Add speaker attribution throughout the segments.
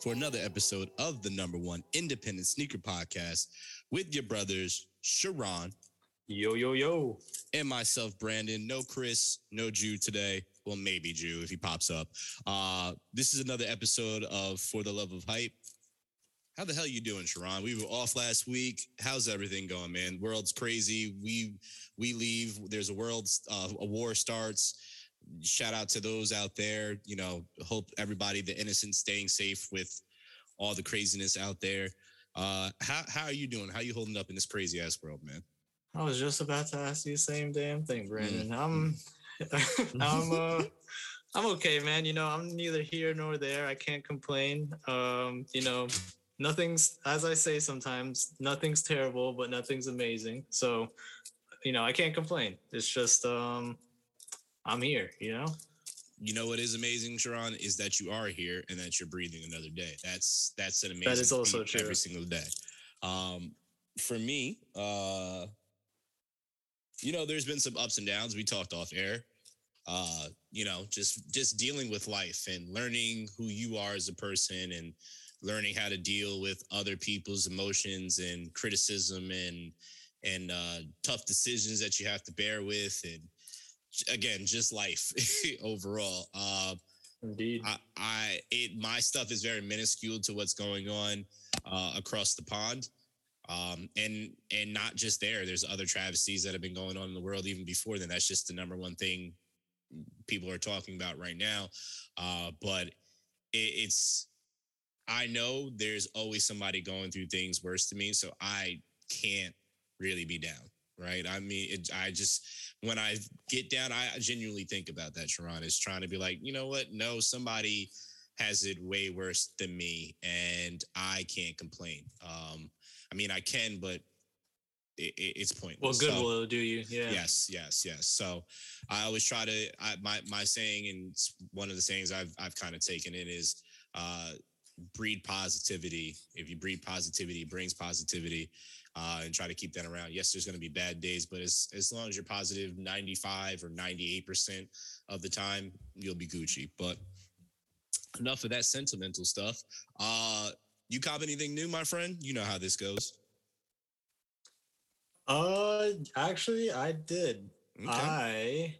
Speaker 1: for another episode of the number one independent sneaker podcast with your brothers, Sharon.
Speaker 2: Yo, yo, yo.
Speaker 1: And myself, Brandon. No Chris, no Jew today. Well, maybe Jew if he pops up. Uh, this is another episode of For the Love of Hype. How the hell you doing, Sharon? We were off last week. How's everything going, man? World's crazy. We we leave. There's a world uh, a war starts shout out to those out there. You know, hope everybody, the innocent, staying safe with all the craziness out there. Uh, how how are you doing? How are you holding up in this crazy ass world, man?
Speaker 2: I was just about to ask you the same damn thing, Brandon. Mm. I'm I'm uh I'm okay, man. You know, I'm neither here nor there. I can't complain. Um, you know, nothing's as I say sometimes, nothing's terrible, but nothing's amazing. So, you know, I can't complain. It's just um I'm here, you know?
Speaker 1: You know what is amazing, Sharon, is that you are here and that you're breathing another day. That's that's an amazing
Speaker 2: that is also true.
Speaker 1: every single day. Um, for me, uh, you know, there's been some ups and downs. We talked off air. Uh, you know, just just dealing with life and learning who you are as a person and learning how to deal with other people's emotions and criticism and and uh, tough decisions that you have to bear with and again, just life overall. Uh,
Speaker 2: Indeed.
Speaker 1: I, I, it my stuff is very minuscule to what's going on uh, across the pond. Um, and and not just there. There's other travesties that have been going on in the world even before then. That's just the number one thing people are talking about right now. Uh, but it, it's I know there's always somebody going through things worse than me, so I can't really be down right? I mean, it, I just when I get down, I genuinely think about that. Sharon is trying to be like, you know what? No, somebody has it way worse than me, and I can't complain. Um, I mean, I can, but it, it, it's pointless.
Speaker 2: Well, good so, will do you? Yeah.
Speaker 1: Yes, yes, yes. So I always try to. I, my my saying, and one of the sayings I've I've kind of taken it is. Uh, breed positivity. If you breed positivity, it brings positivity uh, and try to keep that around. Yes, there's going to be bad days, but as as long as you're positive 95 or 98 percent of the time, you'll be Gucci. But enough of that sentimental stuff. Uh, you cop anything new, my friend? You know how this goes.
Speaker 2: Uh, actually, I did. Okay. I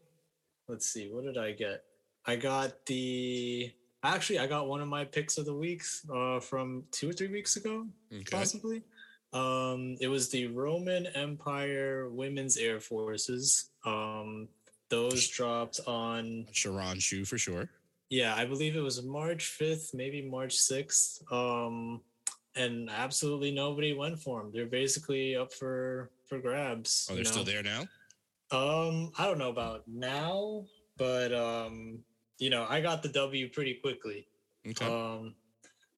Speaker 2: let's see, what did I get? I got the actually I got one of my picks of the weeks uh from two or three weeks ago, okay. possibly. Um, it was the Roman Empire Women's Air Forces. Um, those dropped on
Speaker 1: Sharon shoe for sure.
Speaker 2: Yeah, I believe it was March 5th, maybe March 6th. Um, and absolutely nobody went for them. They're basically up for for grabs.
Speaker 1: Oh, they're know? still there now.
Speaker 2: Um, I don't know about now, but um, you know, I got the W pretty quickly. Okay. Um,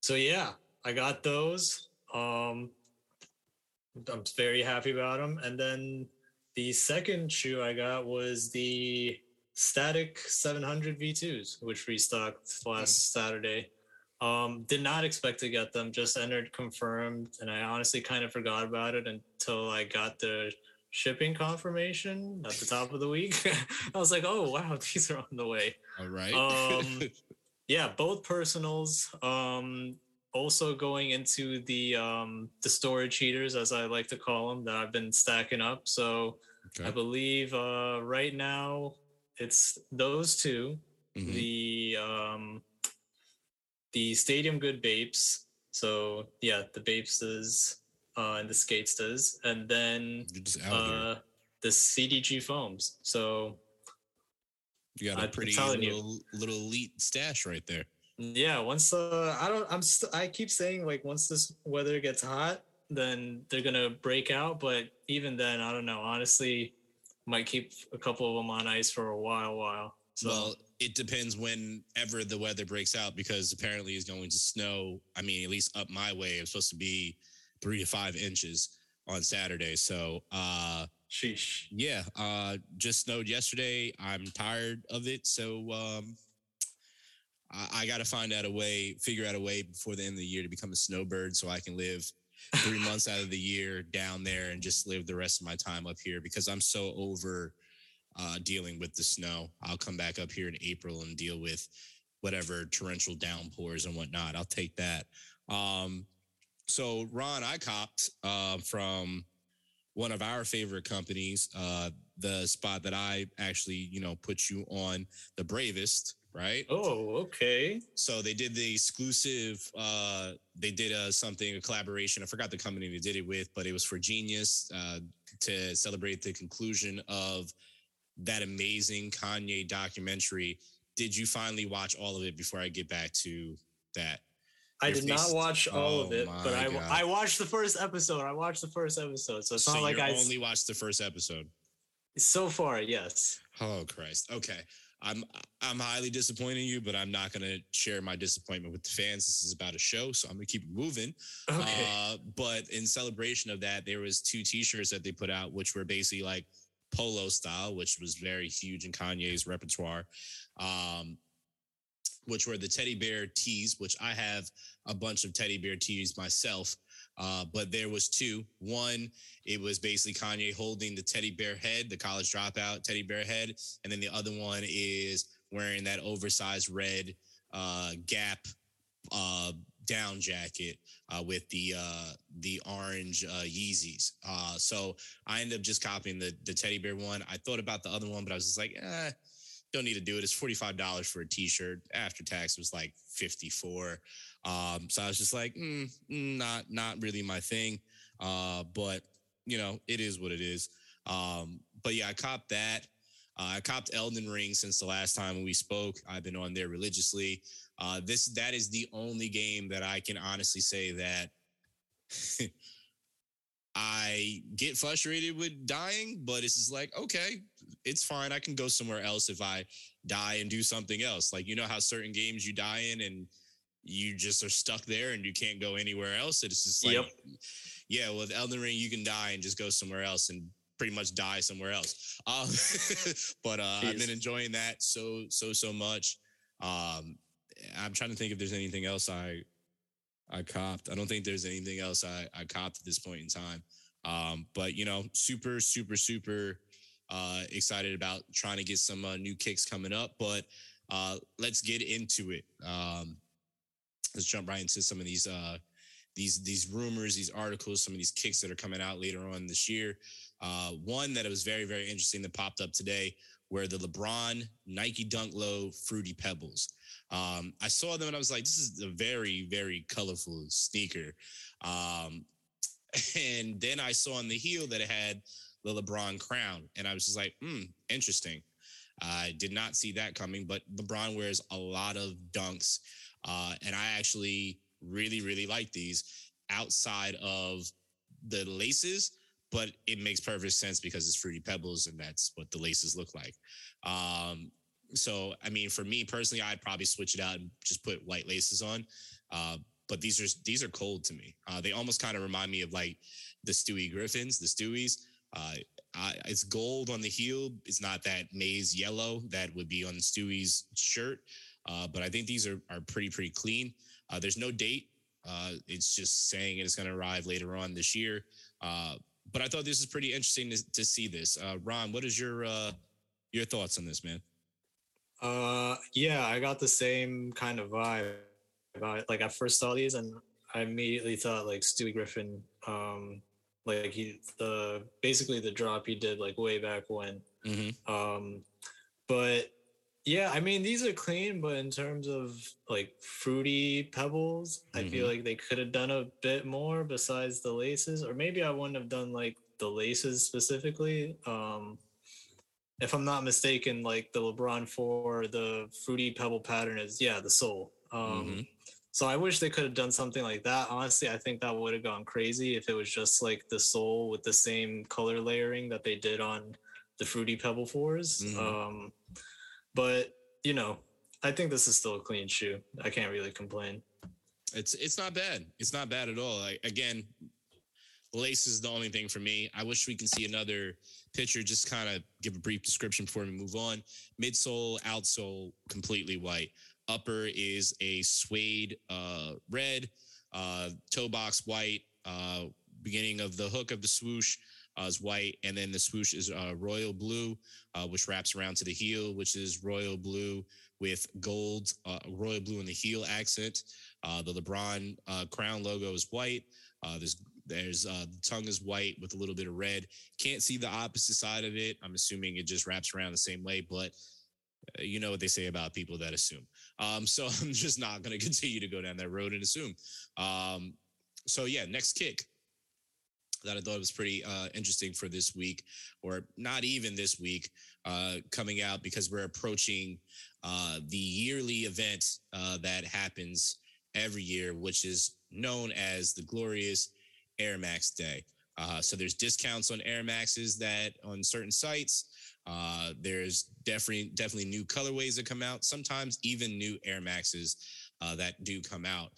Speaker 2: so yeah, I got those. Um, I'm very happy about them. And then the second shoe I got was the Static 700 V2s, which restocked last mm. Saturday. Um, did not expect to get them, just entered confirmed. And I honestly kind of forgot about it until I got the shipping confirmation at the top of the week. I was like, oh, wow, these are on the way.
Speaker 1: All right.
Speaker 2: um, yeah, both personals. Um, also going into the um, the storage heaters, as I like to call them, that I've been stacking up. So okay. I believe uh, right now it's those 2 mm-hmm. the um, the Stadium Good Bapes. So yeah, the Bapestas uh, and the Skatestas, and then uh, the CDG foams. So
Speaker 1: you got a pretty little, little elite stash right there
Speaker 2: yeah once uh i don't i'm st- i keep saying like once this weather gets hot then they're gonna break out but even then i don't know. Honestly might keep a couple of them on ice for a while while
Speaker 1: so. Well it depends whenever the weather breaks out because apparently it's going to snow i mean at least up my way it's supposed to be three to five inches on saturday so uh
Speaker 2: sheesh.
Speaker 1: yeah uh just snowed yesterday. I'm tired of it so um I, I got to find out a way, figure out a way before the end of the year to become a snowbird so I can live three months out of the year down there and just live the rest of my time up here because I'm so over uh, dealing with the snow. I'll come back up here in April and deal with whatever torrential downpours and whatnot. I'll take that. Um, so Ron, I copped uh, from one of our favorite companies, uh, the spot that I actually, you know, put you on, the Bravest, right?
Speaker 2: Oh, okay.
Speaker 1: So they did the exclusive. Uh, they did a something a collaboration. I forgot the company they did it with, but it was for Genius uh, to celebrate the conclusion of that amazing Kanye documentary. Did you finally watch all of it before I get back to that?
Speaker 2: I did not watch all oh of it, but I God. I watched the first episode. I watched the first episode, so it's so not like I
Speaker 1: only watched the first episode.
Speaker 2: So far, yes.
Speaker 1: Oh Christ. Okay. I'm I'm highly disappointed in you, but I'm not going to share my disappointment with the fans. This is about a show, so I'm going to keep moving. Okay. Uh, but in celebration of that, there was two T-shirts that they put out, which were basically like polo style, which was very huge in Kanye's repertoire. Um, which were the teddy bear tees, which I have a bunch of teddy bear tees myself. Uh, but there was two. One, it was basically Kanye holding the teddy bear head, the college dropout teddy bear head, and then the other one is wearing that oversized red uh, Gap uh, down jacket uh, with the uh, the orange uh, Yeezys. So I ended up just copying the the teddy bear one. I thought about the other one, but I was just like, eh, don't need to do it. It's forty five dollars for a t shirt. After tax was like fifty four. Um, so I was just like, mm, mm, not not really my thing. Uh, but you know, it is what it is. Um, but yeah, I copped that. Uh, I copped Elden Ring since the last time we spoke. I've been on there religiously. Uh, this that is the only game that I can honestly say that I get frustrated with dying, but it's just like, okay, it's fine. I can go somewhere else if I die and do something else. Like, you know how certain games you die in and you just are stuck there and you can't go anywhere else. It's just like, yep. yeah, with Elden Ring, you can die and just go somewhere else and pretty much die somewhere else. Um, but uh, I've been enjoying that so, so, so much. Um, I'm trying to think if there's anything else I I copped. I don't think there's anything else I, I copped at this point in time. Um, but you know, super, super, super uh, excited about trying to get some uh, new kicks coming up. But uh, let's get into it. Um, let's jump right into some of these uh, these these rumors, these articles, some of these kicks that are coming out later on this year. Uh, one that was very very interesting that popped up today, where the LeBron Nike Dunk Low Fruity Pebbles. Um, I saw them and I was like, this is a very, very colorful sneaker. Um, and then I saw on the heel that it had the LeBron crown. And I was just like, hmm, interesting. I did not see that coming, but LeBron wears a lot of dunks. Uh, and I actually really, really like these outside of the laces, but it makes perfect sense because it's Fruity Pebbles and that's what the laces look like. Um, so, I mean, for me personally, I'd probably switch it out and just put white laces on. Uh, but these are these are cold to me. Uh, they almost kind of remind me of like the Stewie Griffins, the Stewies. Uh, I, it's gold on the heel. It's not that maize yellow that would be on Stewie's shirt. Uh, but I think these are are pretty pretty clean. Uh, there's no date. Uh, it's just saying it's going to arrive later on this year. but I thought this is pretty interesting to, to see this. Ron, what is your your thoughts on this, man?
Speaker 2: Uh, yeah, I got the same kind of vibe. About Like I first saw these, and I immediately thought like Stewie Griffin. Um, like he the basically the drop he did like way back when. Mm-hmm. Um, but yeah, I mean these are clean, but in terms of like fruity pebbles, mm-hmm. I feel mm-hmm. like they could have done a bit more besides the laces, or maybe I wouldn't have done like the laces specifically. Um, if I'm not mistaken, like the LeBron four, the fruity pebble pattern is yeah the sole. Um, mm-hmm. So I wish they could have done something like that. Honestly, I think that would have gone crazy if it was just like the sole with the same color layering that they did on the fruity pebble 4s mm-hmm. um, but you know, I think this is still a clean shoe. I can't really complain.
Speaker 1: It's it's not bad. It's not bad at all. Like, again, lace is the only thing for me. I wish we can see another picture. Just kind of give a brief description before we move on. Midsole, outsole, completely white. Upper is a suede uh, red, uh, toe box white. Uh, beginning of the hook of the swoosh uh, is white, and then the swoosh is uh, royal blue, uh, which wraps around to the heel, which is royal blue with gold, uh, royal blue in the heel accent. Uh, the LeBron uh, crown logo is white. There's there's the tongue is white with a little bit of red. Can't see the opposite side of it. I'm assuming it just wraps around the same way, but you know what they say about people that assume. Um, so I'm just not going to continue to go down that road and assume. Um, so yeah, next kick that I thought was pretty uh, interesting for this week, or not even this week, uh, coming out because we're approaching uh, the yearly event uh, that happens every year, which is known as the glorious Air Max Day. Uh, so there's discounts on Air Maxes that on certain sites. Uh, there's definitely definitely new colorways that come out. Sometimes even new Air Maxes that do come out.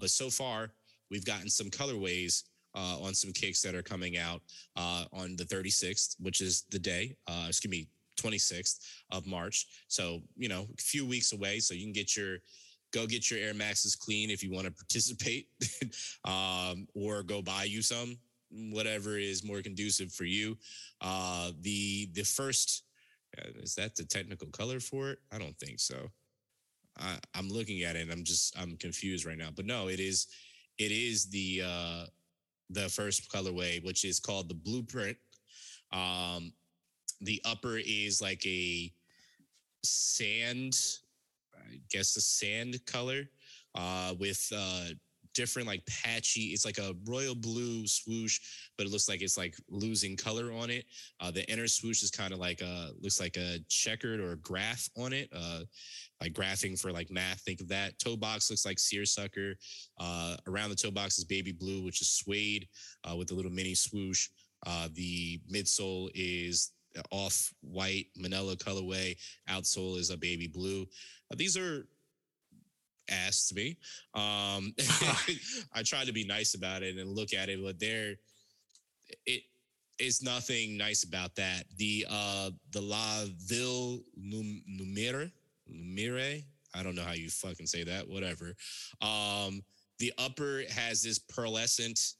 Speaker 1: but so far, we've gotten some colorways uh, on some kicks that are coming out uh, on the 36th, which is the day, uh, excuse me, 26th of March. So, you know, a few weeks away. So you can get your, go get your Air Maxes clean if you want to participate um, or go buy you some, whatever is more conducive for you. Uh, the, the first, uh, is that the technical color for it? I don't think so. I, I'm looking at it and I'm just, I'm confused right now, but no, it is, it is the, uh, the first colorway, which is called the blueprint. Um, the upper is like a sand, I guess a sand color, uh, with uh, different like patchy. It's like a royal blue swoosh, but it looks like it's like losing color on it. Uh, the inner swoosh is kind of like a looks like a checkered or a graph on it. Uh, like graphing for like math. Think of that. Toe box looks like seersucker. Uh, around the toe box is baby blue, which is suede uh, with a little mini swoosh. Uh, the midsole is off white manila colorway. Outsole is a baby blue. Uh, these are asked me. Um, I try to be nice about it and look at it, but there, it is nothing nice about that. The uh, the La Ville Numere Mire. I don't know how you fucking say that. Whatever. Um, the upper has this pearlescent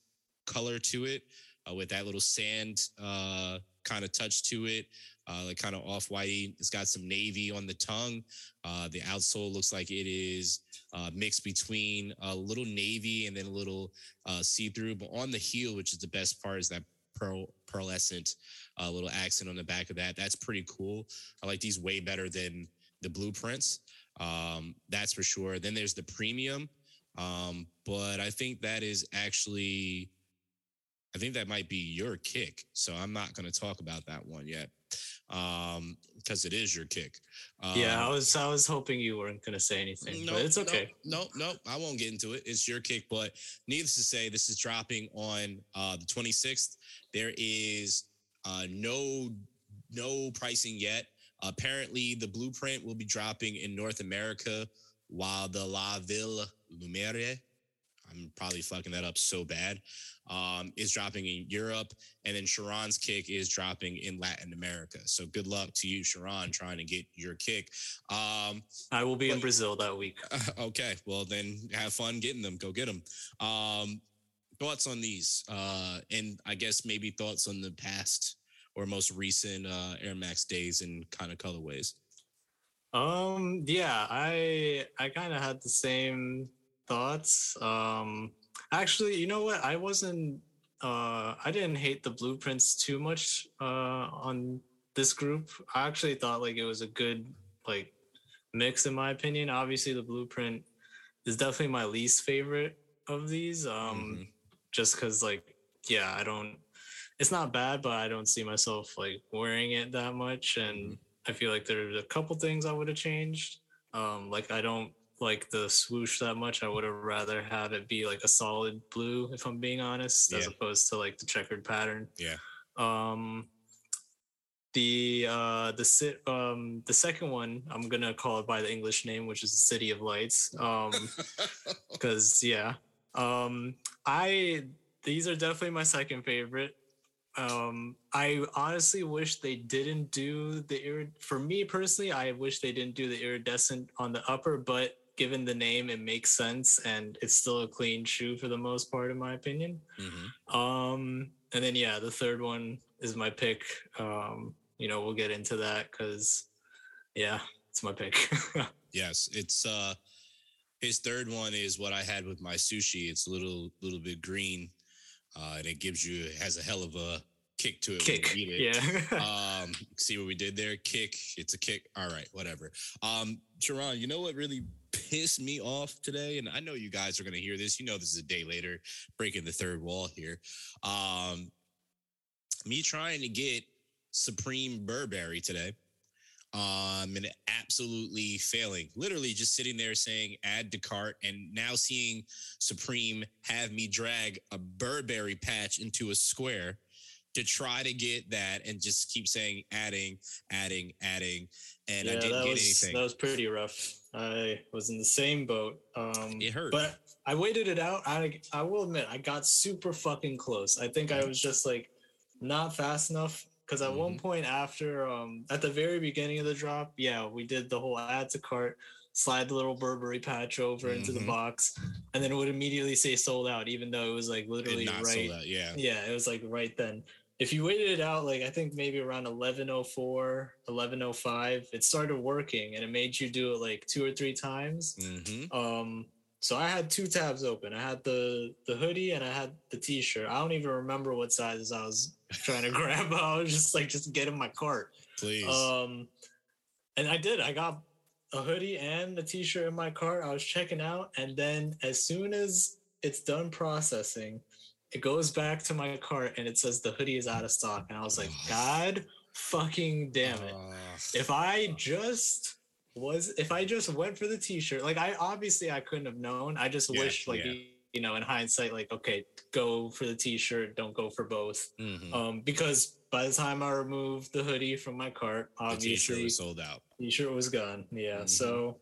Speaker 1: color to it uh, with that little sand uh, kind of touch to it, uh, like kind of off white. It's got some navy on the tongue. Uh, the outsole looks like it is uh, mixed between a little navy and then a little uh, see through. But on the heel, which is the best part, is that pearl pearlescent little accent on the back of that. That's pretty cool. I like these way better than the blueprints. Um, that's for sure. Then there's the premium. Um, but I think that is actually, I think that might be your kick. So I'm not going to talk about that one yet um because it is your kick
Speaker 2: um, yeah i was i was hoping you weren't going to say anything no, but it's okay
Speaker 1: no, no no i won't get into it it's your kick but needless to say this is dropping on uh the 26th there is uh no no pricing yet Apparently, the blueprint will be dropping in North America, while the La Ville Lumiere, I'm probably fucking that up so bad, um, is dropping in Europe. And then Sharon's kick is dropping in Latin America. So good luck to you, Sharon, trying to get your kick. Um,
Speaker 2: I will be but, in Brazil that week.
Speaker 1: okay. Well, then have fun getting them. Go get them. Um, thoughts on these? Uh, and I guess maybe thoughts on the past or most recent uh, Air Max days and kind of colorways?
Speaker 2: Um, yeah, I I kind of had the same thoughts. Um, actually, you know what? I wasn't. Uh, I didn't hate the blueprints too much uh, on this group. I actually thought like it was a good like mix in my opinion. Obviously, the blueprint is definitely my least favorite of these. Um, mm-hmm. just because like yeah, I don't it's not bad, but I don't see myself like wearing it that much. And mm-hmm. I feel like there's a couple things I would have changed. Um, like I don't like the swoosh that much. I would have rather have it be like a solid blue, if I'm being honest, yeah. as opposed to like the checkered pattern.
Speaker 1: Yeah.
Speaker 2: Um, the uh the sit um the second one i'm gonna call it by the english name which is the city of lights um because yeah um i these are definitely my second favorite um, I honestly wish they didn't do the irid. For me personally, I wish they didn't do the iridescent on the upper, but given the name, it makes sense, and it's still a clean shoe for the most part, in my opinion. Mm-hmm. Um, and then yeah, the third one is my pick. Um, you know, we'll get into that because yeah, it's my pick.
Speaker 1: yes, it's uh his third one is what I had with my sushi. It's a little little bit green, uh, and it gives you it has a hell of a kick to it.
Speaker 2: Kick, it. yeah.
Speaker 1: um, see what we did there? Kick. It's a kick. All right, whatever. Um, Sharon, you know what really pissed me off today, and I know you guys are gonna hear this. You know, this is a day later, breaking the third wall here. Um, me trying to get Supreme Burberry today um, and absolutely failing. Literally just sitting there saying add to cart, and now seeing Supreme have me drag a Burberry patch into a square to try to get that, and just keep saying adding, adding, adding, and yeah, I didn't get
Speaker 2: was,
Speaker 1: anything.
Speaker 2: That was pretty rough. I was in the same boat. Um,
Speaker 1: it hurt,
Speaker 2: but I waited it out. I I will admit I got super fucking close. I think I was just like not fast enough because at mm-hmm. one point after um at the very beginning of the drop yeah we did the whole add to cart slide the little burberry patch over mm-hmm. into the mm-hmm. box and then it would immediately say sold out even though it was like literally right
Speaker 1: out, yeah
Speaker 2: yeah it was like right then if you waited it out like i think maybe around 1104 1105 it started working and it made you do it like two or three times mm-hmm. um so I had two tabs open. I had the the hoodie and I had the t-shirt. I don't even remember what sizes I was trying to grab. I was just like, just get in my cart.
Speaker 1: Please.
Speaker 2: Um, and I did. I got a hoodie and a t-shirt in my cart. I was checking out, and then as soon as it's done processing, it goes back to my cart and it says the hoodie is out of stock. And I was like, God fucking damn it. If I just was if I just went for the t-shirt, like I obviously I couldn't have known. I just yeah, wish like yeah. you know in hindsight, like okay, go for the t-shirt, don't go for both. Mm-hmm. Um, because by the time I removed the hoodie from my cart, obviously the
Speaker 1: t-shirt was sold out.
Speaker 2: T-shirt was gone. Yeah, mm-hmm. so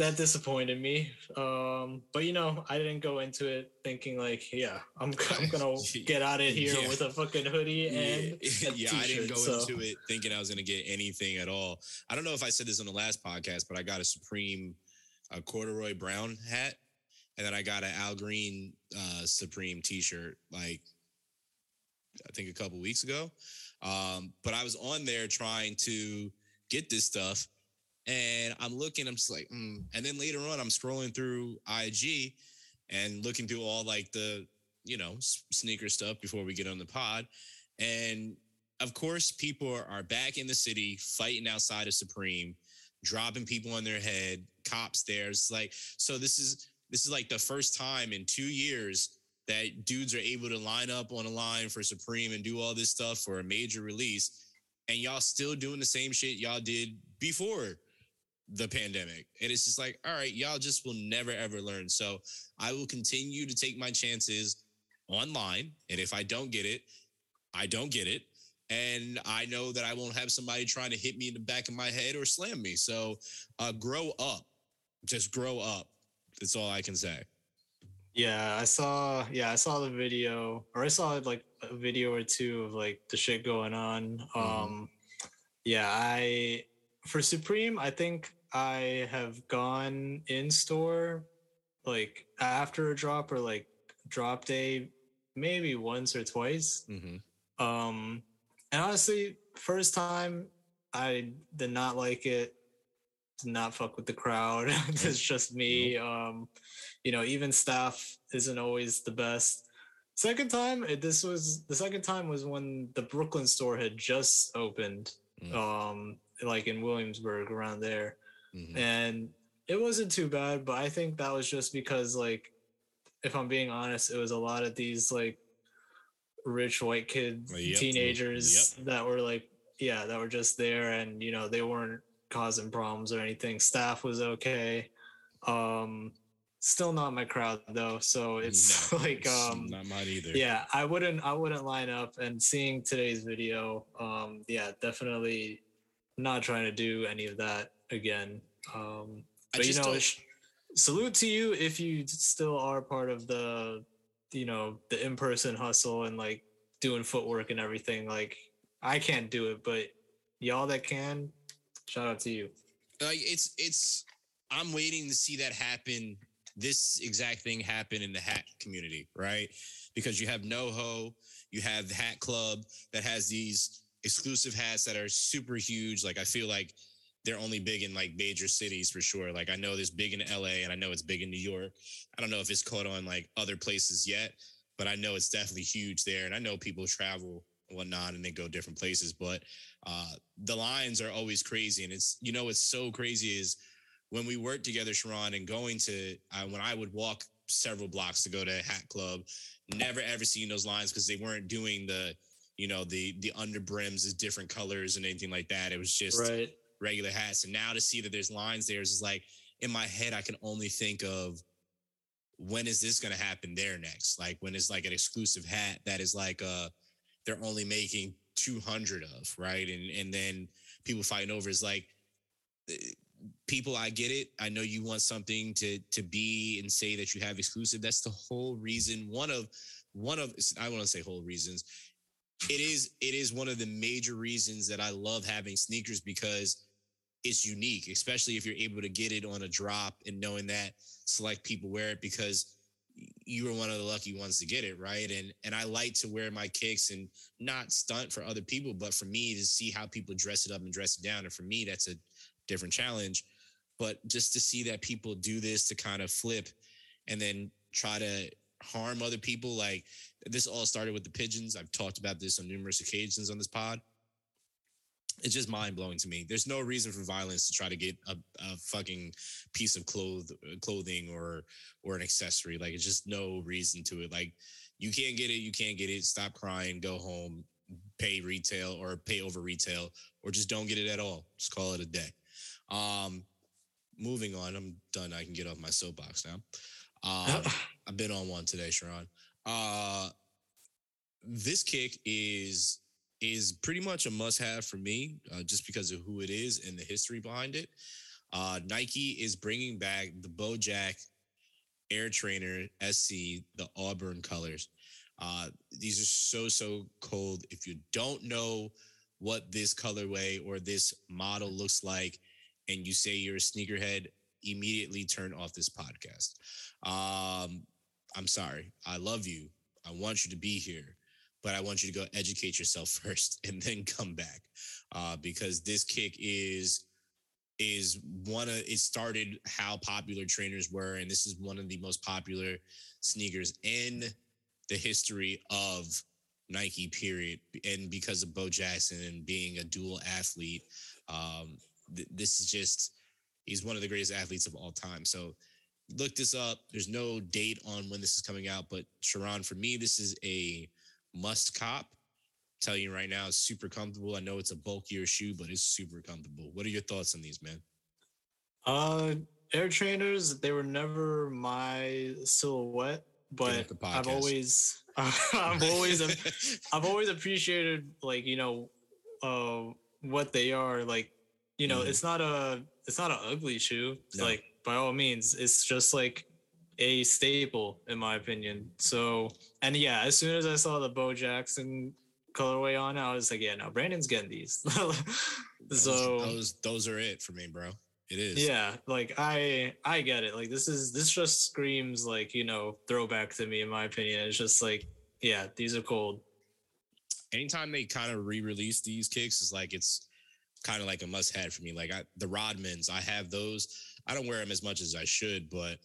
Speaker 2: that disappointed me. Um, but you know, I didn't go into it thinking like, yeah, I'm, I'm gonna get out of here yeah. with a fucking hoodie and
Speaker 1: yeah, yeah I didn't go so. into it thinking I was gonna get anything at all. I don't know if I said this on the last podcast, but I got a Supreme, a corduroy brown hat, and then I got an Al Green uh, Supreme T-shirt like I think a couple weeks ago. Um, but I was on there trying to get this stuff and I'm looking, I'm just like, mm. and then later on, I'm scrolling through IG and looking through all like the, you know, sneaker stuff before we get on the pod. And of course, people are, back in the city fighting outside of Supreme, dropping people on their head, cops there. It's like, so this is, this is like the first time in two years that dudes are able to line up on a line for Supreme and do all this stuff for a major release. And y'all still doing the same shit y'all did before the pandemic. And it's just like, all right, y'all just will never ever learn. So I will continue to take my chances online. And if I don't get it, I don't get it. And I know that I won't have somebody trying to hit me in the back of my head or slam me. So uh, grow up. Just grow up. That's all I can say.
Speaker 2: Yeah, I saw. Yeah, I saw the video, or I saw like a video or two of like the shit going on. Mm-hmm. Um, yeah, I for Supreme, I think I have gone in store like after a drop or like drop day maybe once or twice. Mm-hmm. Um, and honestly, first time I did not like it. Did not fuck with the crowd. it's just me. Um, you know, even staff isn't always the best. Second time, it, this was the second time was when the Brooklyn store had just opened. Mm. Um, like in Williamsburg around there mm-hmm. and it wasn't too bad. But I think that was just because, like, if I'm being honest, it was a lot of these like rich white kids, yep. teenagers yep. that were like, yeah, that were just there, and you know they weren't causing problems or anything. Staff was okay. Um, still not my crowd though so it's no, like um
Speaker 1: not mine either
Speaker 2: yeah i wouldn't i wouldn't line up and seeing today's video um yeah definitely not trying to do any of that again. Um, but you know, salute to you if you still are part of the, you know, the in-person hustle and like doing footwork and everything. Like I can't do it, but y'all that can, shout out to you.
Speaker 1: Like it's it's I'm waiting to see that happen. This exact thing happen in the hat community, right? Because you have NoHo, you have the Hat Club that has these exclusive hats that are super huge. Like I feel like they're only big in like major cities for sure. Like I know there's big in LA and I know it's big in New York. I don't know if it's caught on like other places yet, but I know it's definitely huge there. And I know people travel and whatnot and they go different places, but uh, the lines are always crazy. And it's, you know, what's so crazy is when we worked together, Sharon, and going to, uh, when I would walk several blocks to go to a Hat Club, never ever seen those lines because they weren't doing the, you know, the, the under brims is different colors and anything like that. It was just, right regular hats. And now to see that there's lines there is like in my head, I can only think of when is this going to happen there next? Like when is like an exclusive hat that is like uh they're only making 200 of, right? And and then people fighting over is like eh, people I get it. I know you want something to to be and say that you have exclusive. That's the whole reason. One of one of I want to say whole reasons. It is it is one of the major reasons that I love having sneakers because it's unique, especially if you're able to get it on a drop and knowing that select people wear it because you were one of the lucky ones to get it, right? And and I like to wear my kicks and not stunt for other people, but for me to see how people dress it up and dress it down. And for me, that's a different challenge. But just to see that people do this to kind of flip and then try to harm other people, like this all started with the pigeons. I've talked about this on numerous occasions on this pod it's just mind blowing to me. There's no reason for violence to try to get a, a fucking piece of cloth, clothing or or an accessory. Like it's just no reason to it. Like you can't get it, you can't get it. Stop crying, go home, pay retail or pay over retail, or just don't get it at all. Just call it a day. Um, moving on. I'm done. I can get off my soapbox now. Uh, I've been on one today, Sharon. Uh, this kick is is pretty much a must have for me uh, just because of who it is and the history behind it. Uh, Nike is bringing back the Bojack Air Trainer SC, the Auburn colors. Uh, these are so, so cold. If you don't know what this colorway or this model looks like, and you say you're a sneakerhead, immediately turn off this podcast. Um, I'm sorry. I love you. I want you to be here but I want you to go educate yourself first and then come back uh, because this kick is is one of it started how popular trainers were and this is one of the most popular sneakers in the history of Nike period and because of Bo Jackson and being a dual athlete um, th- this is just he's one of the greatest athletes of all time. So look this up. There's no date on when this is coming out but Sharon for me this is a must cop. Tell you right now, it's super comfortable. I know it's a bulkier shoe, but it's super comfortable. What are your thoughts on these, man?
Speaker 2: Uh, air trainers, they were never my silhouette, but I've always, I've always, I've always appreciated like you know, uh, what they are. Like, you know, mm. it's not a, it's not an ugly shoe. No. Like by all means, it's just like a staple in my opinion. So and yeah, as soon as I saw the Bo Jackson colorway on, I was like, yeah, no, Brandon's getting these. so
Speaker 1: those, those those are it for me, bro. It is.
Speaker 2: Yeah, like I I get it. Like this is this just screams like, you know, throwback to me in my opinion. It's just like, yeah, these are cold.
Speaker 1: Anytime they kind of re-release these kicks, it's like it's kind of like a must-have for me. Like I, the Rodmans, I have those. I don't wear them as much as I should, but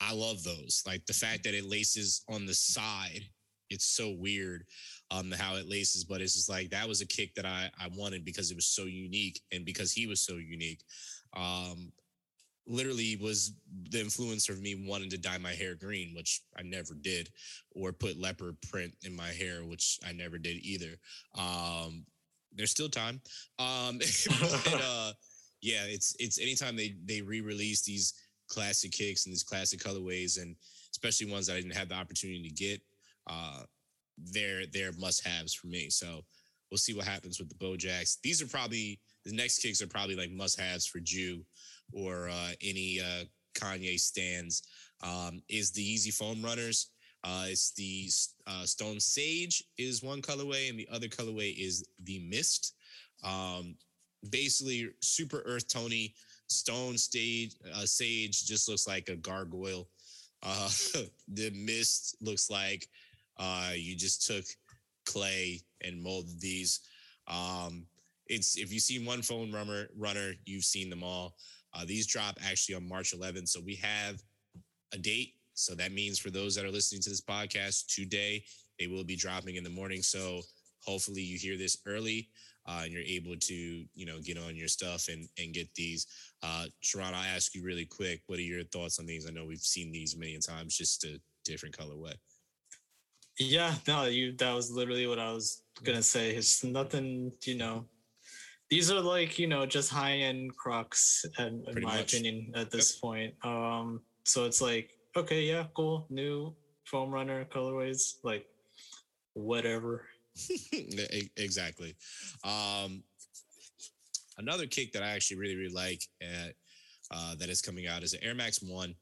Speaker 1: I love those. Like the fact that it laces on the side, it's so weird um how it laces, but it's just like that was a kick that I I wanted because it was so unique and because he was so unique. Um literally was the influencer of me wanting to dye my hair green, which I never did, or put leopard print in my hair, which I never did either. Um there's still time. Um but, uh yeah, it's it's anytime they they re-release these classic kicks and these classic colorways, and especially ones that I didn't have the opportunity to get. Uh, they're they're must haves for me. So we'll see what happens with the Bojacks. These are probably the next kicks are probably like must haves for Jew or uh, any uh, Kanye stands. Um, is the Yeezy Foam Runners. Uh, it's the uh, Stone Sage is one colorway, and the other colorway is the Mist. Um, basically, super earth tony Stone Stage uh, Sage just looks like a gargoyle. Uh, the Mist looks like uh, you just took clay and molded these. Um, it's if you've seen one foam runner, runner, you've seen them all. Uh, these drop actually on March 11th, so we have a date. So that means for those that are listening to this podcast today, they will be dropping in the morning. So hopefully you hear this early uh, and you're able to you know get on your stuff and and get these. Uh, Sharon, I'll ask you really quick. What are your thoughts on these? I know we've seen these many times, just a different colorway.
Speaker 2: Yeah, no, you that was literally what I was gonna say. It's nothing, you know. These are like, you know, just high end Crocs, in, in my much. opinion, at this yep. point. Um, so it's like, okay, yeah, cool, new foam runner colorways, like whatever.
Speaker 1: Exactly. Um, another kick that I actually really, really like at, uh, that is coming out is an Air Max One.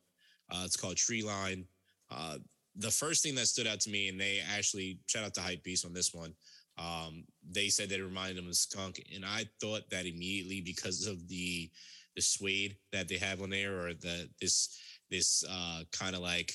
Speaker 1: Uh, it's called Tree Line. Uh, the first thing that stood out to me, and they actually shout out to Hype Beast on this one. Um, they said that it reminded them of skunk, and I thought that immediately because of the the suede that they have on there, or the this this uh, kind of like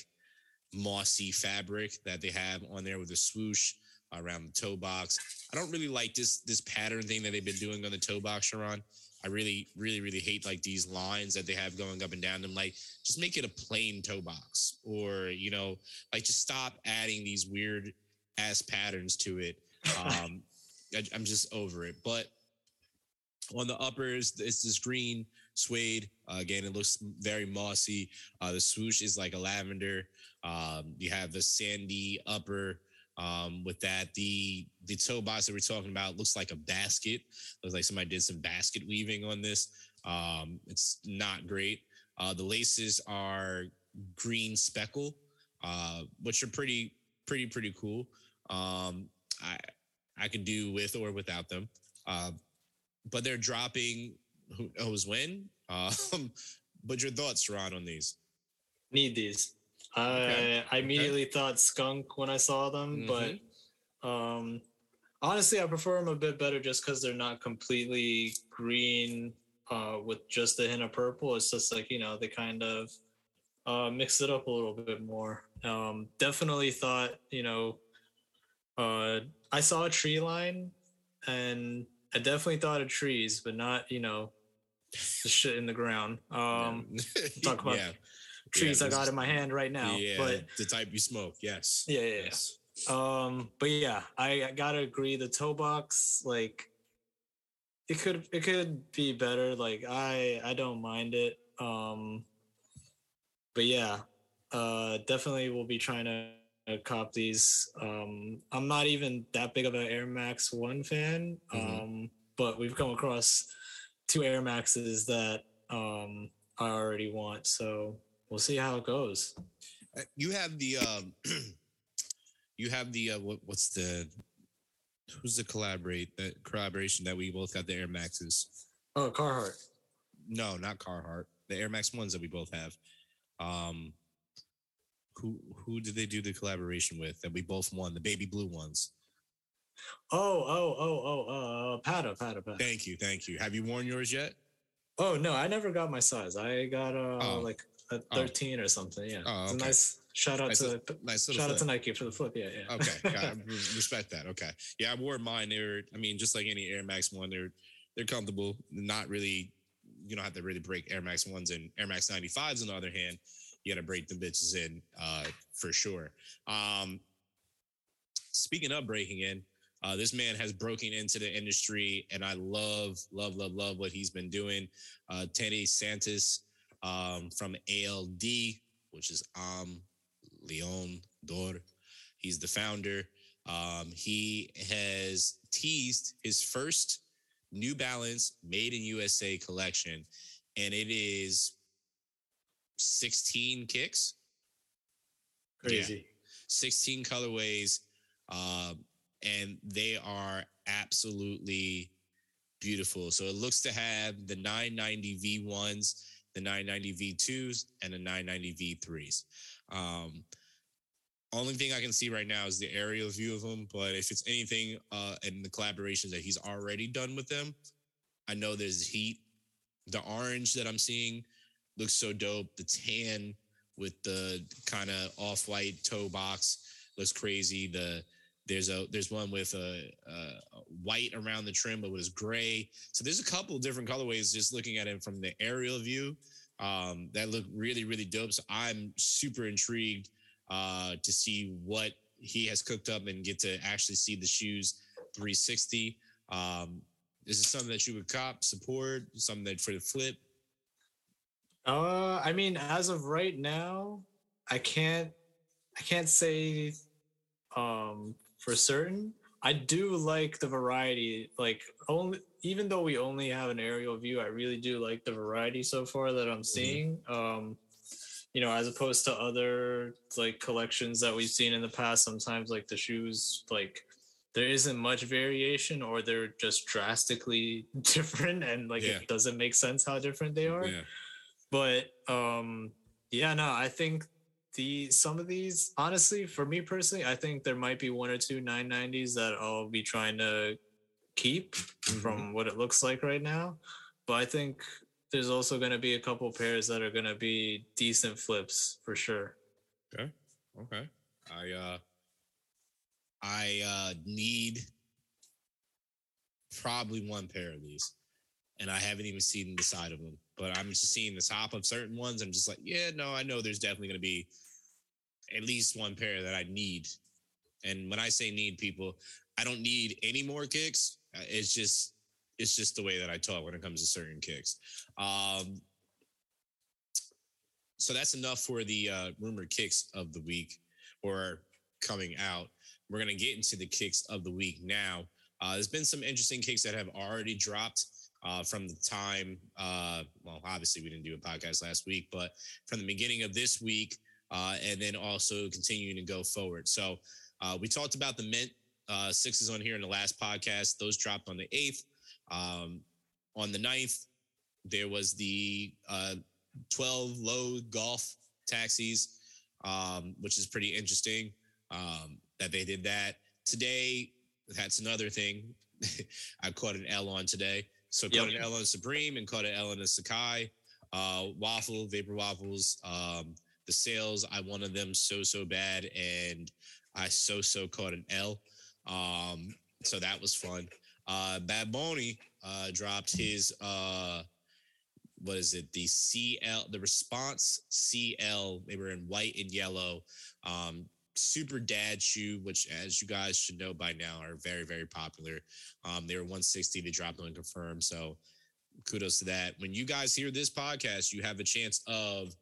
Speaker 1: mossy fabric that they have on there with the swoosh around the toe box. I don't really like this this pattern thing that they've been doing on the toe box, Sharon. I really, really, really hate like these lines that they have going up and down them. Like, just make it a plain toe box, or you know, like just stop adding these weird ass patterns to it. Um, I, I'm just over it. But on the uppers, it's this green suede. Uh, again, it looks very mossy. Uh, the swoosh is like a lavender. Um, you have the sandy upper um, with that. The the toe box that we're talking about looks like a basket. Looks like somebody did some basket weaving on this. Um, it's not great. Uh, the laces are green speckle, uh, which are pretty pretty pretty cool. Um, I I could do with or without them, uh, but they're dropping. Who knows when? Um, but your thoughts, Ron, on these?
Speaker 2: Need these. Okay. I I immediately okay. thought skunk when I saw them, mm-hmm. but um, honestly, I prefer them a bit better just because they're not completely green uh, with just a hint of purple. It's just like you know they kind of uh, mix it up a little bit more. Um, definitely thought you know uh, I saw a tree line and I definitely thought of trees, but not you know the shit in the ground. Um, talk about yeah trees yeah, I got in my hand right now.
Speaker 1: Yeah,
Speaker 2: but
Speaker 1: the type you smoke, yes.
Speaker 2: Yeah, yeah, yes. Um, but yeah, I, I gotta agree. The toe box, like, it could it could be better. Like, I I don't mind it. Um, but yeah, uh, definitely we'll be trying to cop these. Um, I'm not even that big of an Air Max One fan, mm-hmm. um, but we've come across two Air Maxes that um, I already want. So we'll see how it goes.
Speaker 1: Uh, you have the um, you have the uh, what, what's the who's the collaborate that collaboration that we both got the Air Maxes?
Speaker 2: Oh, Carhartt.
Speaker 1: No, not Carhartt. The Air Max ones that we both have. Um, who who did they do the collaboration with that we both won? The baby blue ones.
Speaker 2: Oh, oh, oh, oh, uh, Patta, Patta, Patta.
Speaker 1: Thank you, thank you. Have you worn yours yet?
Speaker 2: Oh no, I never got my size. I got uh oh. like at oh. 13 or something. Yeah. Oh, okay. nice shout out nice to little, nice shout flip. out to Nike for the flip. Yeah, yeah.
Speaker 1: Okay, respect that. Okay, yeah, I wore mine. They're, I mean, just like any Air Max one, they're they're comfortable. Not really, you don't have to really break Air Max ones and Air Max 95s. On the other hand, you got to break the bitches in uh, for sure. Um, speaking of breaking in. Uh, this man has broken into the industry, and I love, love, love, love what he's been doing. Uh, Teddy Santis um, from ALD, which is Aimé Leon Dore. He's the founder. Um, he has teased his first New Balance Made in USA collection, and it is 16 kicks.
Speaker 2: Crazy.
Speaker 1: Yeah. 16 colorways. Um, and they are absolutely beautiful. So it looks to have the 990 V1s the 990 V2s and the 990 V3s. Um, only thing I can see right now is the aerial view of them, but if it's anything uh, in the collaborations that he's already done with them, I know there's heat. The orange that I'm seeing looks so dope. The tan with the kind of off-white toe box looks crazy. The There's a there's one with a, a white around the trim, but was gray. So there's a couple different colorways. Just looking at it from the aerial view, um, that look really really dope. So I'm super intrigued uh, to see what he has cooked up and get to actually see the shoes 360. Um, is it something that you would cop, support, something that for the flip?
Speaker 2: Uh, I mean, as of right now, I can't, I can't say, um, for certain. I do like the variety. Like only, even though we only have an aerial view, I really do like the variety so far that I'm mm-hmm. seeing. Mm-hmm. Um, you know, as opposed to other like collections that we've seen in the past, sometimes like the shoes, like there isn't much variation or they're just drastically different and like yeah. it doesn't make sense how different they are. Yeah. But um yeah, no, I think the some of these honestly for me personally, I think there might be one or two 990s that I'll be trying to keep mm-hmm. from what it looks like right now. But I think there's also going to be a couple pairs that are going to be decent flips for sure.
Speaker 1: Okay. Okay. I uh I uh need probably one pair of these. And I haven't even seen the side of them. But I'm just seeing the top of certain ones. I'm just like, yeah, no, I know there's definitely gonna be at least one pair that I need. And when I say need people, I don't need any more kicks. Uh, it's just it's just the way that I talk when it comes to certain kicks. Um, so that's enough for the uh, rumored kicks of the week or coming out. We're to get into the kicks of the week now. Uh, there's been some interesting kicks that have already dropped uh, from the time. Uh, well, obviously, we didn't do a podcast last week, but from the beginning of this week, uh, and then also continuing to go forward. So uh, we talked about the Mint uh, sixes on here in the last podcast. Those dropped on the 8th. Um, on the 9th, there was the uh, 12 low golf taxis, um, which is pretty interesting um, that they did that. Today, that's another thing. I caught an L on today. So caught yep. an L on Supreme and caught an L on the Sacai. Uh, waffle, Vapor Waffles. Um, the sails, I wanted them so, so bad. And I so, so caught an L. Um, so that was fun. Uh, Bad Bunny uh, dropped his uh, what is it? The CL, the response CL. They were in white and yellow. Um, super dad shoe, which as you guys should know by now, are very very popular. Um, they were 160. They dropped unconfirmed. So kudos to that. When you guys hear this podcast, you have a chance of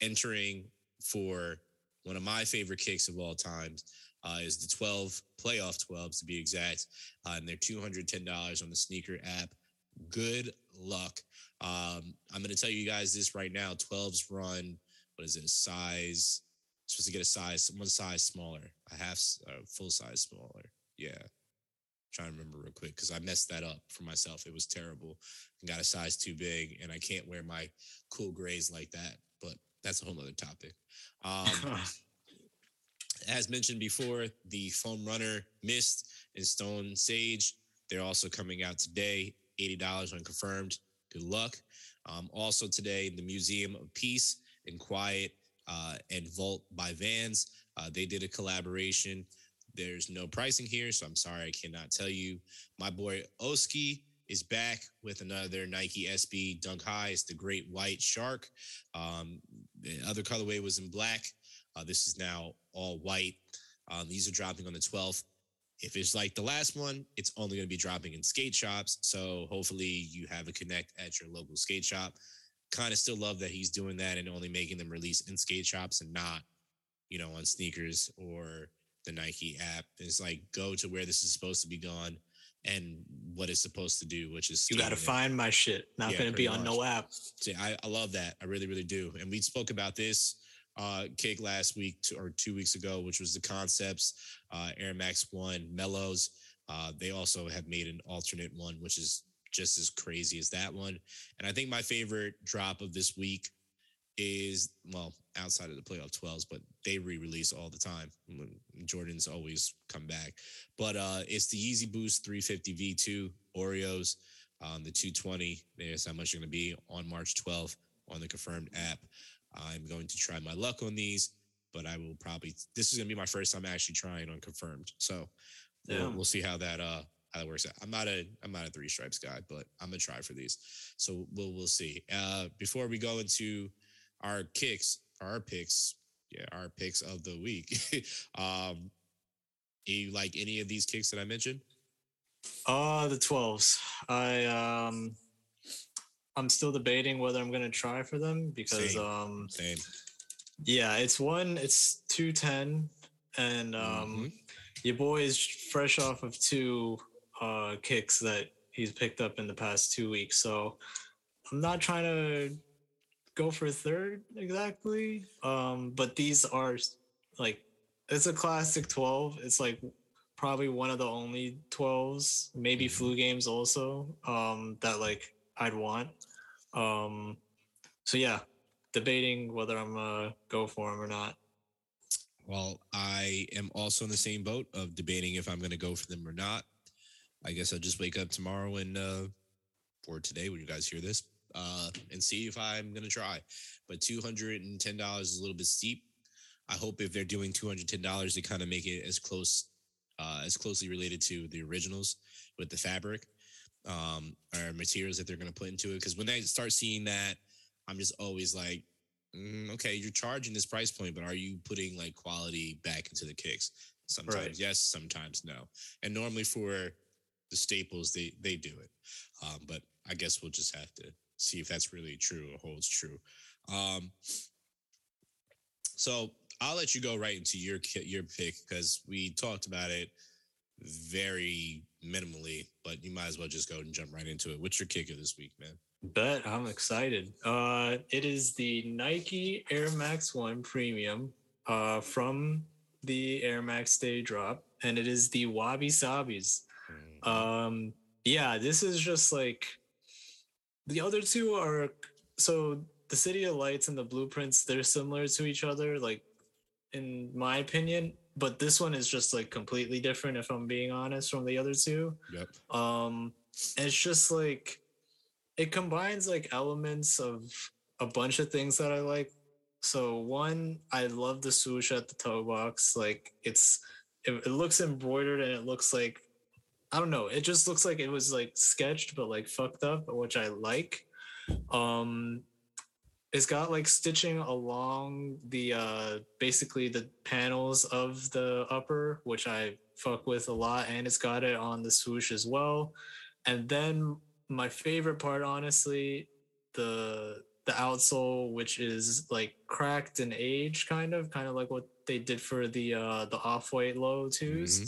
Speaker 1: entering for one of my favorite kicks of all times uh, is the 12 playoff 12s to be exact. Uh, and they're $210 on the sneaker app. Good luck. Um, I'm going to tell you guys this right now 12s run, what is it, a size? Supposed to get a size, one size smaller, a half, uh, full size smaller. Yeah. trying to remember real quick because I messed that up for myself. It was terrible and got a size too big, and I can't wear my cool grays like that. But that's a whole other topic. Um, as mentioned before, the foam runner mist and stone sage. They're also coming out today. $80 unconfirmed. Good luck. Um, also today, the Museum of Peace and Quiet uh, and Vault by Vans. Uh, they did a collaboration. There's no pricing here, so I'm sorry I cannot tell you. My boy Oski is back with another Nike SB Dunk High. It's the Great White Shark. Um, the other colorway was in black. Uh, this is now all white. Um, these are dropping on the 12th. If it's like the last one, it's only going to be dropping in skate shops. So hopefully you have a connect at your local skate shop. Kind of still love that he's doing that and only making them release in skate shops and not, you know, on sneakers or the Nike app. It's like go to where this is supposed to be gone and what it's supposed to do, which is
Speaker 2: you got to find my shit. Not yeah, going to be on much. no app.
Speaker 1: See, I, I love that. I really, really do. And we spoke about this uh, cake last week or two weeks ago, which was the concepts uh, Air Max One Mellows. Uh, they also have made an alternate one, which is just as crazy as that one. And I think my favorite drop of this week is well outside of the playoff 12s but they re-release all the time jordan's always come back but uh it's the Yeezy Boost 350 v2 oreos um the 220 there's how much you're going to be on march 12th on the confirmed app I'm going to try my luck on these. but I will probably this is gonna be my first time actually trying on confirmed. So yeah. we'll, we'll see how that uh how that works out. I'm not a I'm not a three stripes guy, but I'm gonna try for these. So we'll we'll see. Uh before we go into our kicks, our picks, yeah, our picks of the week. um you like any of these kicks that I mentioned?
Speaker 2: Uh the 12s. I um I'm still debating whether I'm gonna try for them because Same. um Same. Yeah, it's one, it's two ten, and um mm-hmm. your boy is fresh off of two uh kicks that he's picked up in the past two weeks. So I'm not trying to go for third exactly. Um, but these are like it's a classic 12. It's like probably one of the only 12s, maybe mm-hmm. flu games also, um, that like I'd want. Um, so yeah, debating whether I'm gonna go for them or not.
Speaker 1: Well, I am also in the same boat of debating if I'm going to go for them or not. I guess I'll just wake up tomorrow and uh, or today when you guys hear this uh, and see if I'm going to try. But two hundred and ten dollars is a little bit steep. I hope if they're doing two hundred ten dollars, they kind of make it as close uh, as closely related to the originals with the fabric um, or materials that they're going to put into it. Because when I start seeing that, I'm just always like, mm, okay, you're charging this price point, but are you putting like quality back into the kicks? Sometimes right. yes, sometimes no. And normally for the staples, they they do it. Um, but I guess we'll just have to see if that's really true or holds true. Um, so I'll let you go right into your your pick because we talked about it very minimally, but you might as well just go and jump right into it. What's your kick of this week, man?
Speaker 2: Bet I'm excited. Uh, it is the Nike Air Max One Premium uh, from the Air Max Day Drop, and it is the Wabi Sabis. Mm-hmm. Um, yeah, this is just like the other two are so the City of Lights and the Blueprints. They're similar to each other, like in my opinion but this one is just like completely different if i'm being honest from the other two
Speaker 1: yep
Speaker 2: um it's just like it combines like elements of a bunch of things that i like so one i love the swoosh at the toe box like it's it, it looks embroidered and it looks like i don't know. It just looks like it was like sketched but like fucked up which i like. Um it's got like stitching along the uh basically the panels of the upper which i fuck with a lot and it's got it on the swoosh as well. And then my favorite part honestly the the outsole which is like cracked and aged kind of kind of like what they did for the uh the off-white low 2s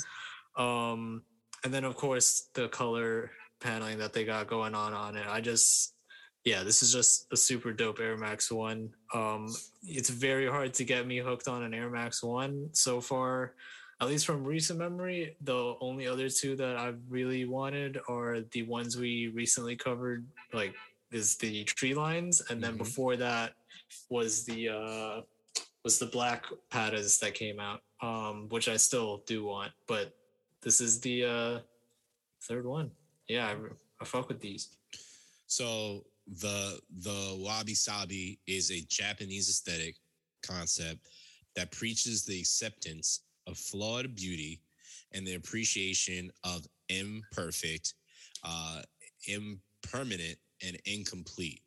Speaker 2: mm-hmm. um and then of course the color paneling that they got going on on it i just yeah, this is just a super dope Air Max One. Um, it's very hard to get me hooked on an Air Max One so far. At least from recent memory, the only other two that I've really wanted are the ones we recently covered, like is the tree lines, and then mm-hmm. before that was the uh, was the black pattas that came out, um, which I still do want. But this is the uh, third one. Yeah, I, I fuck with these.
Speaker 1: So the the wabi sabi is a Japanese aesthetic concept that preaches the acceptance of flawed beauty and the appreciation of imperfect, uh, impermanent, and incomplete.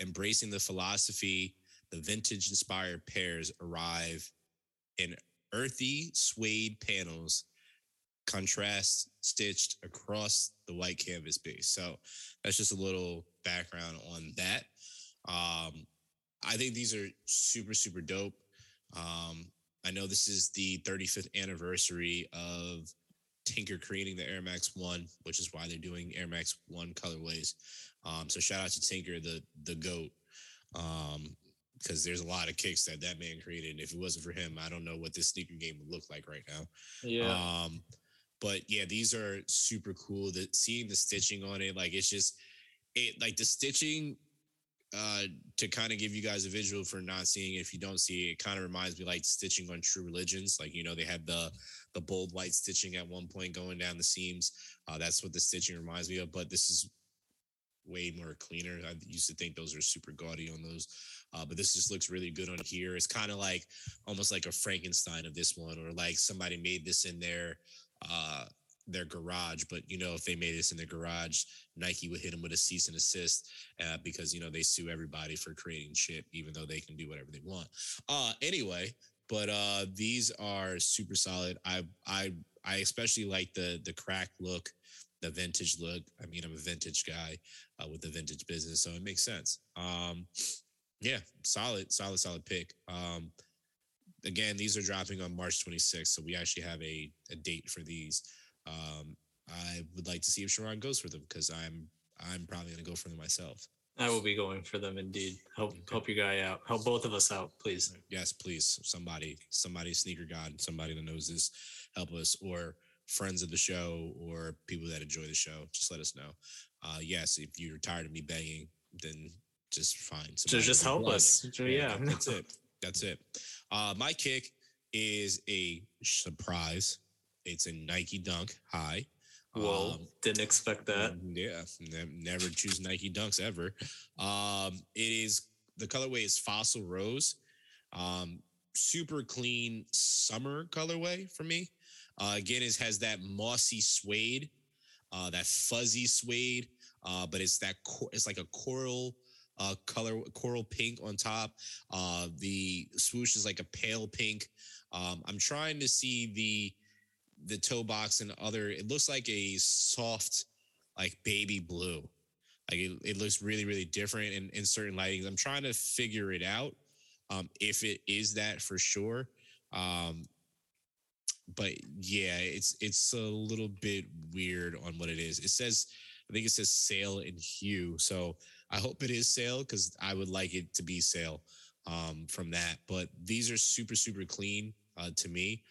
Speaker 1: Embracing the philosophy, the vintage inspired pairs arrive in earthy suede panels contrast stitched across the white canvas base. So that's just a little background on that. Um, I think these are super, super dope. Um, I know this is the 35th anniversary of Tinker creating the Air Max One, which is why they're doing Air Max One colorways. Um, so shout out to Tinker, the the goat, because um, there's a lot of kicks that that man created. And if it wasn't for him, I don't know what this sneaker game would look like right now.
Speaker 2: Yeah.
Speaker 1: Um, but yeah, these are super cool. That seeing the stitching on it, like it's just it like the stitching uh to kind of give you guys a visual for not seeing it if you don't see it, it kind of reminds me like stitching on true religions like you know they had the the bold white stitching at one point going down the seams uh that's what the stitching reminds me of but this is way more cleaner. I used to think those are super gaudy on those, uh, but this just looks really good on here. It's kind of like almost like a Frankenstein of this one, or like somebody made this in their uh, their garage. But you know, if they made this in their garage, Nike would hit them with a cease and assist uh, because you know they sue everybody for creating shit, even though they can do whatever they want. Uh, anyway, but uh, these are super solid. I I I especially like the the crack look, the vintage look. I mean, I'm a vintage guy uh, with the vintage business, so it makes sense. Um, yeah, solid, solid, solid pick. Um, again, these are dropping on March 26th, so we actually have a, a date for these. Um, I would like to see if Sharon goes for them because I'm I'm probably gonna go for them myself.
Speaker 2: I will be going for them indeed. Help okay. help your guy out. Help both of us out, please.
Speaker 1: Yes, please. Somebody, somebody, sneaker god, somebody that knows this, help us, or friends of the show, or people that enjoy the show. Just let us know. Uh, yes, if you're tired of me banging, then just fine.
Speaker 2: So just help us. Yeah, yeah,
Speaker 1: that's it. That's it. Uh, my kick is a surprise. It's a Nike Dunk High.
Speaker 2: Whoa, um, didn't expect that.
Speaker 1: Yeah, ne- never choose Nike Dunks ever. Um, it is the colorway is Fossil Rose. Um, super clean summer colorway for me. Uh, again, it has that mossy suede, uh, that fuzzy suede, uh, but it's that cor- it's like a coral uh, color, coral pink on top. Uh, the swoosh is like a pale pink. Um, I'm trying to see the the toe box and other. It looks like a soft, like baby blue. Like it, it looks really, really different in, in certain lightings. I'm trying to figure it out um, if it is that for sure. Um, but yeah, it's it's a little bit weird on what it is. It says, I think it says sail in hue. So I hope it is sail because I would like it to be sail um, from that. But these are super super clean uh, to me.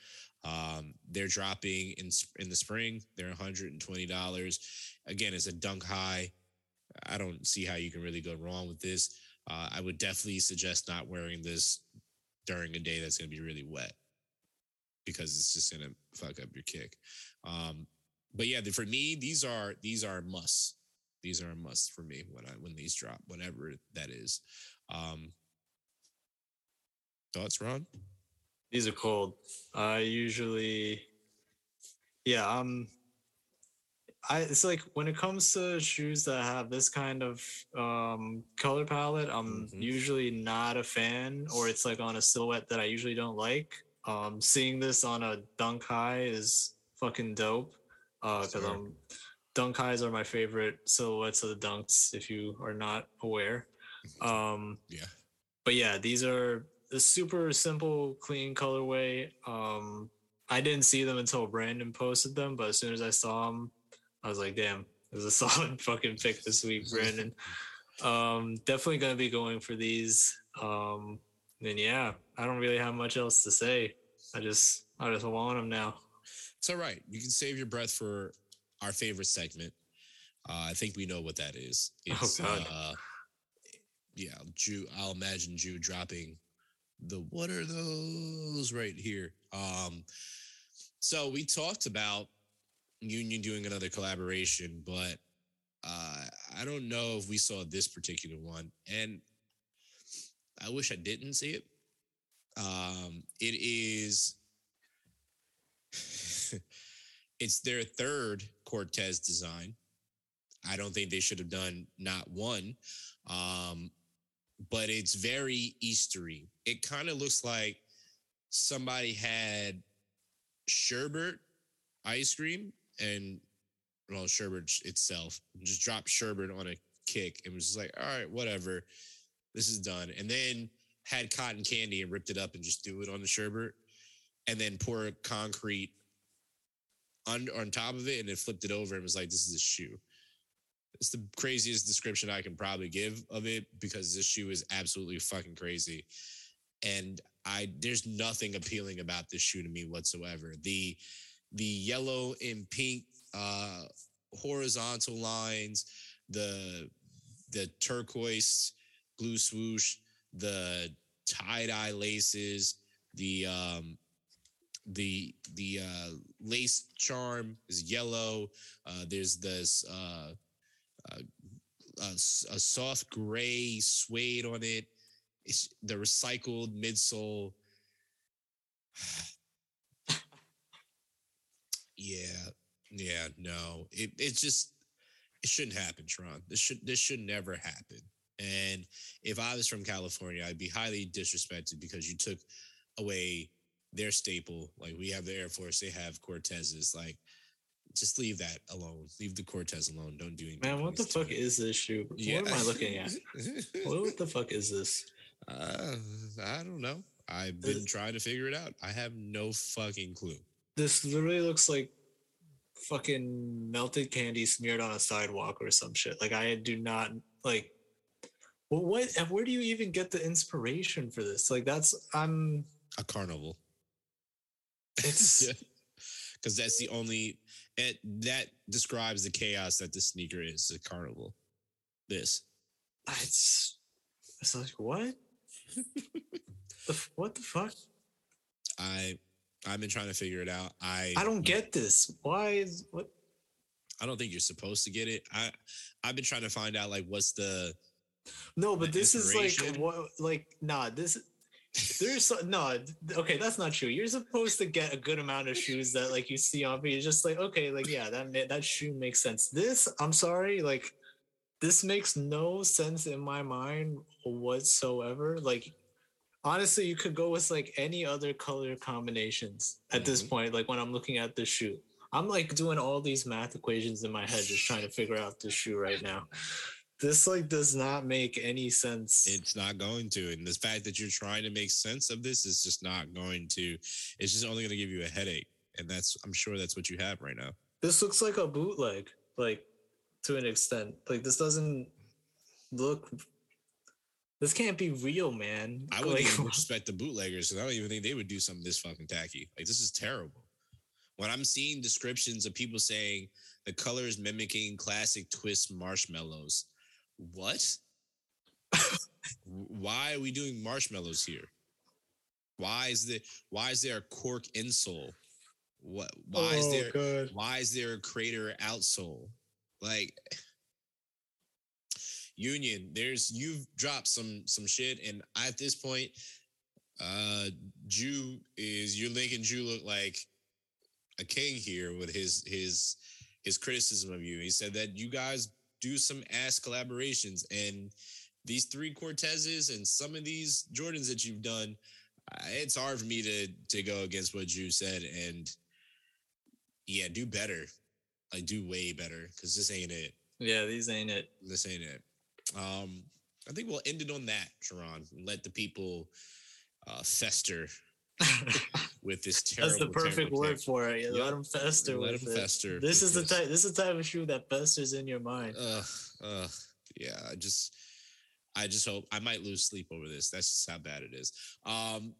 Speaker 1: Um, they're dropping in in the spring. They're 120 dollars. Again, it's a dunk high. I don't see how you can really go wrong with this. Uh, I would definitely suggest not wearing this during a day that's going to be really wet because it's just going to fuck up your kick. Um, but yeah, for me, these are these are musts. These are a must for me when I when these drop, whatever that is. Um, thoughts, Ron?
Speaker 2: These are cold. I usually, yeah, um, I it's like when it comes to shoes that have this kind of um color palette, I'm mm-hmm. usually not a fan, or it's like on a silhouette that I usually don't like. Um, seeing this on a dunk high is fucking dope. Uh, because sure. I'm dunk highs are my favorite silhouettes of the dunks. If you are not aware, mm-hmm. um,
Speaker 1: yeah.
Speaker 2: But yeah, these are a super simple, clean colorway. Um, I didn't see them until Brandon posted them, but as soon as I saw them, I was like, damn, this is a solid fucking pick this week, Brandon. um, definitely gonna be going for these. Um, and yeah, I don't really have much else to say. I just, I just want them now.
Speaker 1: It's all right. You can save your breath for our favorite segment. Uh, I think we know what that is. Oh, it's, oh God. Uh, yeah, Jew. I'll imagine Jew dropping the what are those right here. Um, so we talked about Union doing another collaboration, but uh, I don't know if we saw this particular one, and I wish I didn't see it. Um, it is it's their third Cortez design. I don't think they should have done not one. Um, but it's very Eastery. It kind of looks like somebody had sherbet ice cream and well, sherbet itself just dropped sherbet on a kick and was just like, all right, whatever, this is done. And then had cotton candy and ripped it up and just do it on the sherbet and then pour concrete on, on top of it and it flipped it over and was like, this is a shoe it's the craziest description I can probably give of it because this shoe is absolutely fucking crazy. And I there's nothing appealing about this shoe to me whatsoever. The the yellow and pink uh horizontal lines, the the turquoise blue swoosh, the tie-dye laces, the um the the uh lace charm is yellow. Uh there's this uh uh, a, a soft gray suede on it. It's the recycled midsole. yeah, yeah, no. It it just it shouldn't happen, Tron. This should this should never happen. And if I was from California, I'd be highly disrespected because you took away their staple. Like we have the Air Force, they have Cortezes. Like just leave that alone. Leave the Cortez alone. Don't do anything.
Speaker 2: Man, what the fuck is this shoe? Yeah. What am I looking at? what, what the fuck is this?
Speaker 1: Uh, I don't know. I've been trying to figure it out. I have no fucking clue.
Speaker 2: This literally looks like fucking melted candy smeared on a sidewalk or some shit. Like I do not like. Well, what? Where do you even get the inspiration for this? Like that's I'm
Speaker 1: a carnival.
Speaker 2: It's
Speaker 1: because that's the only it, that describes the chaos that the sneaker is. The carnival. This.
Speaker 2: It's it's like what? the, what the fuck?
Speaker 1: I I've been trying to figure it out. I
Speaker 2: I don't get this. Why is what?
Speaker 1: I don't think you're supposed to get it. I I've been trying to find out like what's the
Speaker 2: no, but this is like what like nah. This there's so, no okay. That's not true. You're supposed to get a good amount of shoes that like you see on, but you're just like okay, like yeah, that that shoe makes sense. This I'm sorry, like this makes no sense in my mind whatsoever. Like honestly, you could go with like any other color combinations at mm-hmm. this point. Like when I'm looking at the shoe, I'm like doing all these math equations in my head, just trying to figure out the shoe right now. This like does not make any sense.
Speaker 1: It's not going to, and the fact that you're trying to make sense of this is just not going to. It's just only going to give you a headache, and that's I'm sure that's what you have right now.
Speaker 2: This looks like a bootleg, like to an extent. Like this doesn't look this can't be real, man.
Speaker 1: I wouldn't like, even respect the bootleggers because I don't even think they would do something this fucking tacky. Like this is terrible. When I'm seeing descriptions of people saying the color is mimicking classic twist marshmallows, what? why are we doing marshmallows here? Why is the why is there a cork insole? What why oh, is there why is there a crater outsole? Like Union, there's you've dropped some some shit, and at this point, uh Jew is you're making Jew look like a king here with his his his criticism of you. He said that you guys do some ass collaborations, and these three Cortezes and some of these Jordans that you've done, it's hard for me to to go against what Jew said, and yeah, do better. I do way better because this ain't it.
Speaker 2: Yeah, these ain't it.
Speaker 1: This ain't it. Um, I think we'll end it on that, Sharon. Let the people uh, fester with this terrible.
Speaker 2: That's the perfect word for it. Yep. Let them fester. Let them it. fester. This is the type. This is the type of shoe that festers in your mind.
Speaker 1: Uh, uh, yeah. I just, I just hope I might lose sleep over this. That's just how bad it is. Um,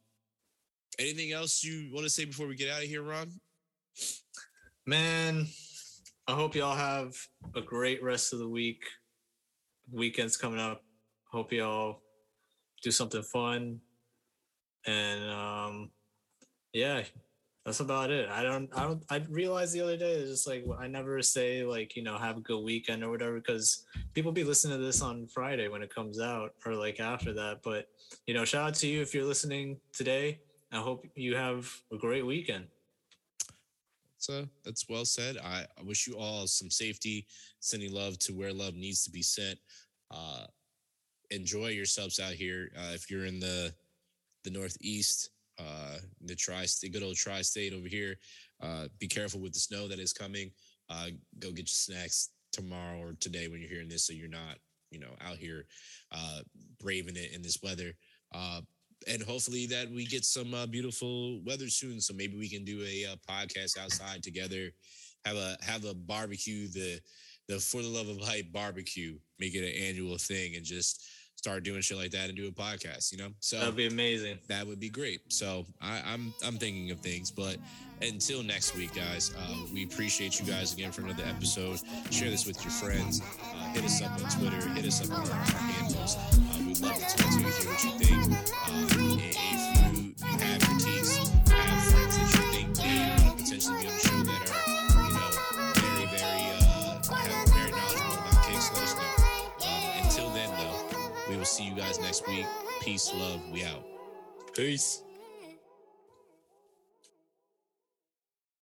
Speaker 1: anything else you want to say before we get out of here, Ron?
Speaker 2: Man, I hope y'all have a great rest of the week weekend's coming up. Hope y'all do something fun. And um yeah, that's about it. I don't I don't I realized the other day it's just like I never say like, you know, have a good weekend or whatever because people be listening to this on Friday when it comes out or like after that. But you know, shout out to you if you're listening today. I hope you have a great weekend.
Speaker 1: So that's well said. I, wish you all some safety, sending love to where love needs to be sent. Uh, enjoy yourselves out here. Uh, if you're in the the Northeast, uh, the tri-state, good old tri-state over here, uh, be careful with the snow that is coming. Uh, go get your snacks tomorrow or today when you're hearing this, so you're not, you know, out here uh, braving it in this weather. Uh, and hopefully that we get some uh, beautiful weather soon. So maybe we can do a, uh, podcast outside together, have a have a barbecue. The the for the love of hype barbecue, make it an annual thing, and just start doing shit like that and do a podcast. You know, so
Speaker 2: that'd be amazing.
Speaker 1: That would be great. So I, am I'm, I'm thinking of things, but until next week, guys, uh, we appreciate you guys again for another episode. Share this with your friends. Uh, hit us up on Twitter. Hit us up on our, our handles. Uh, we'd love to talk to you, hear what you think. See you guys next week. Peace, love, we out.
Speaker 2: Peace.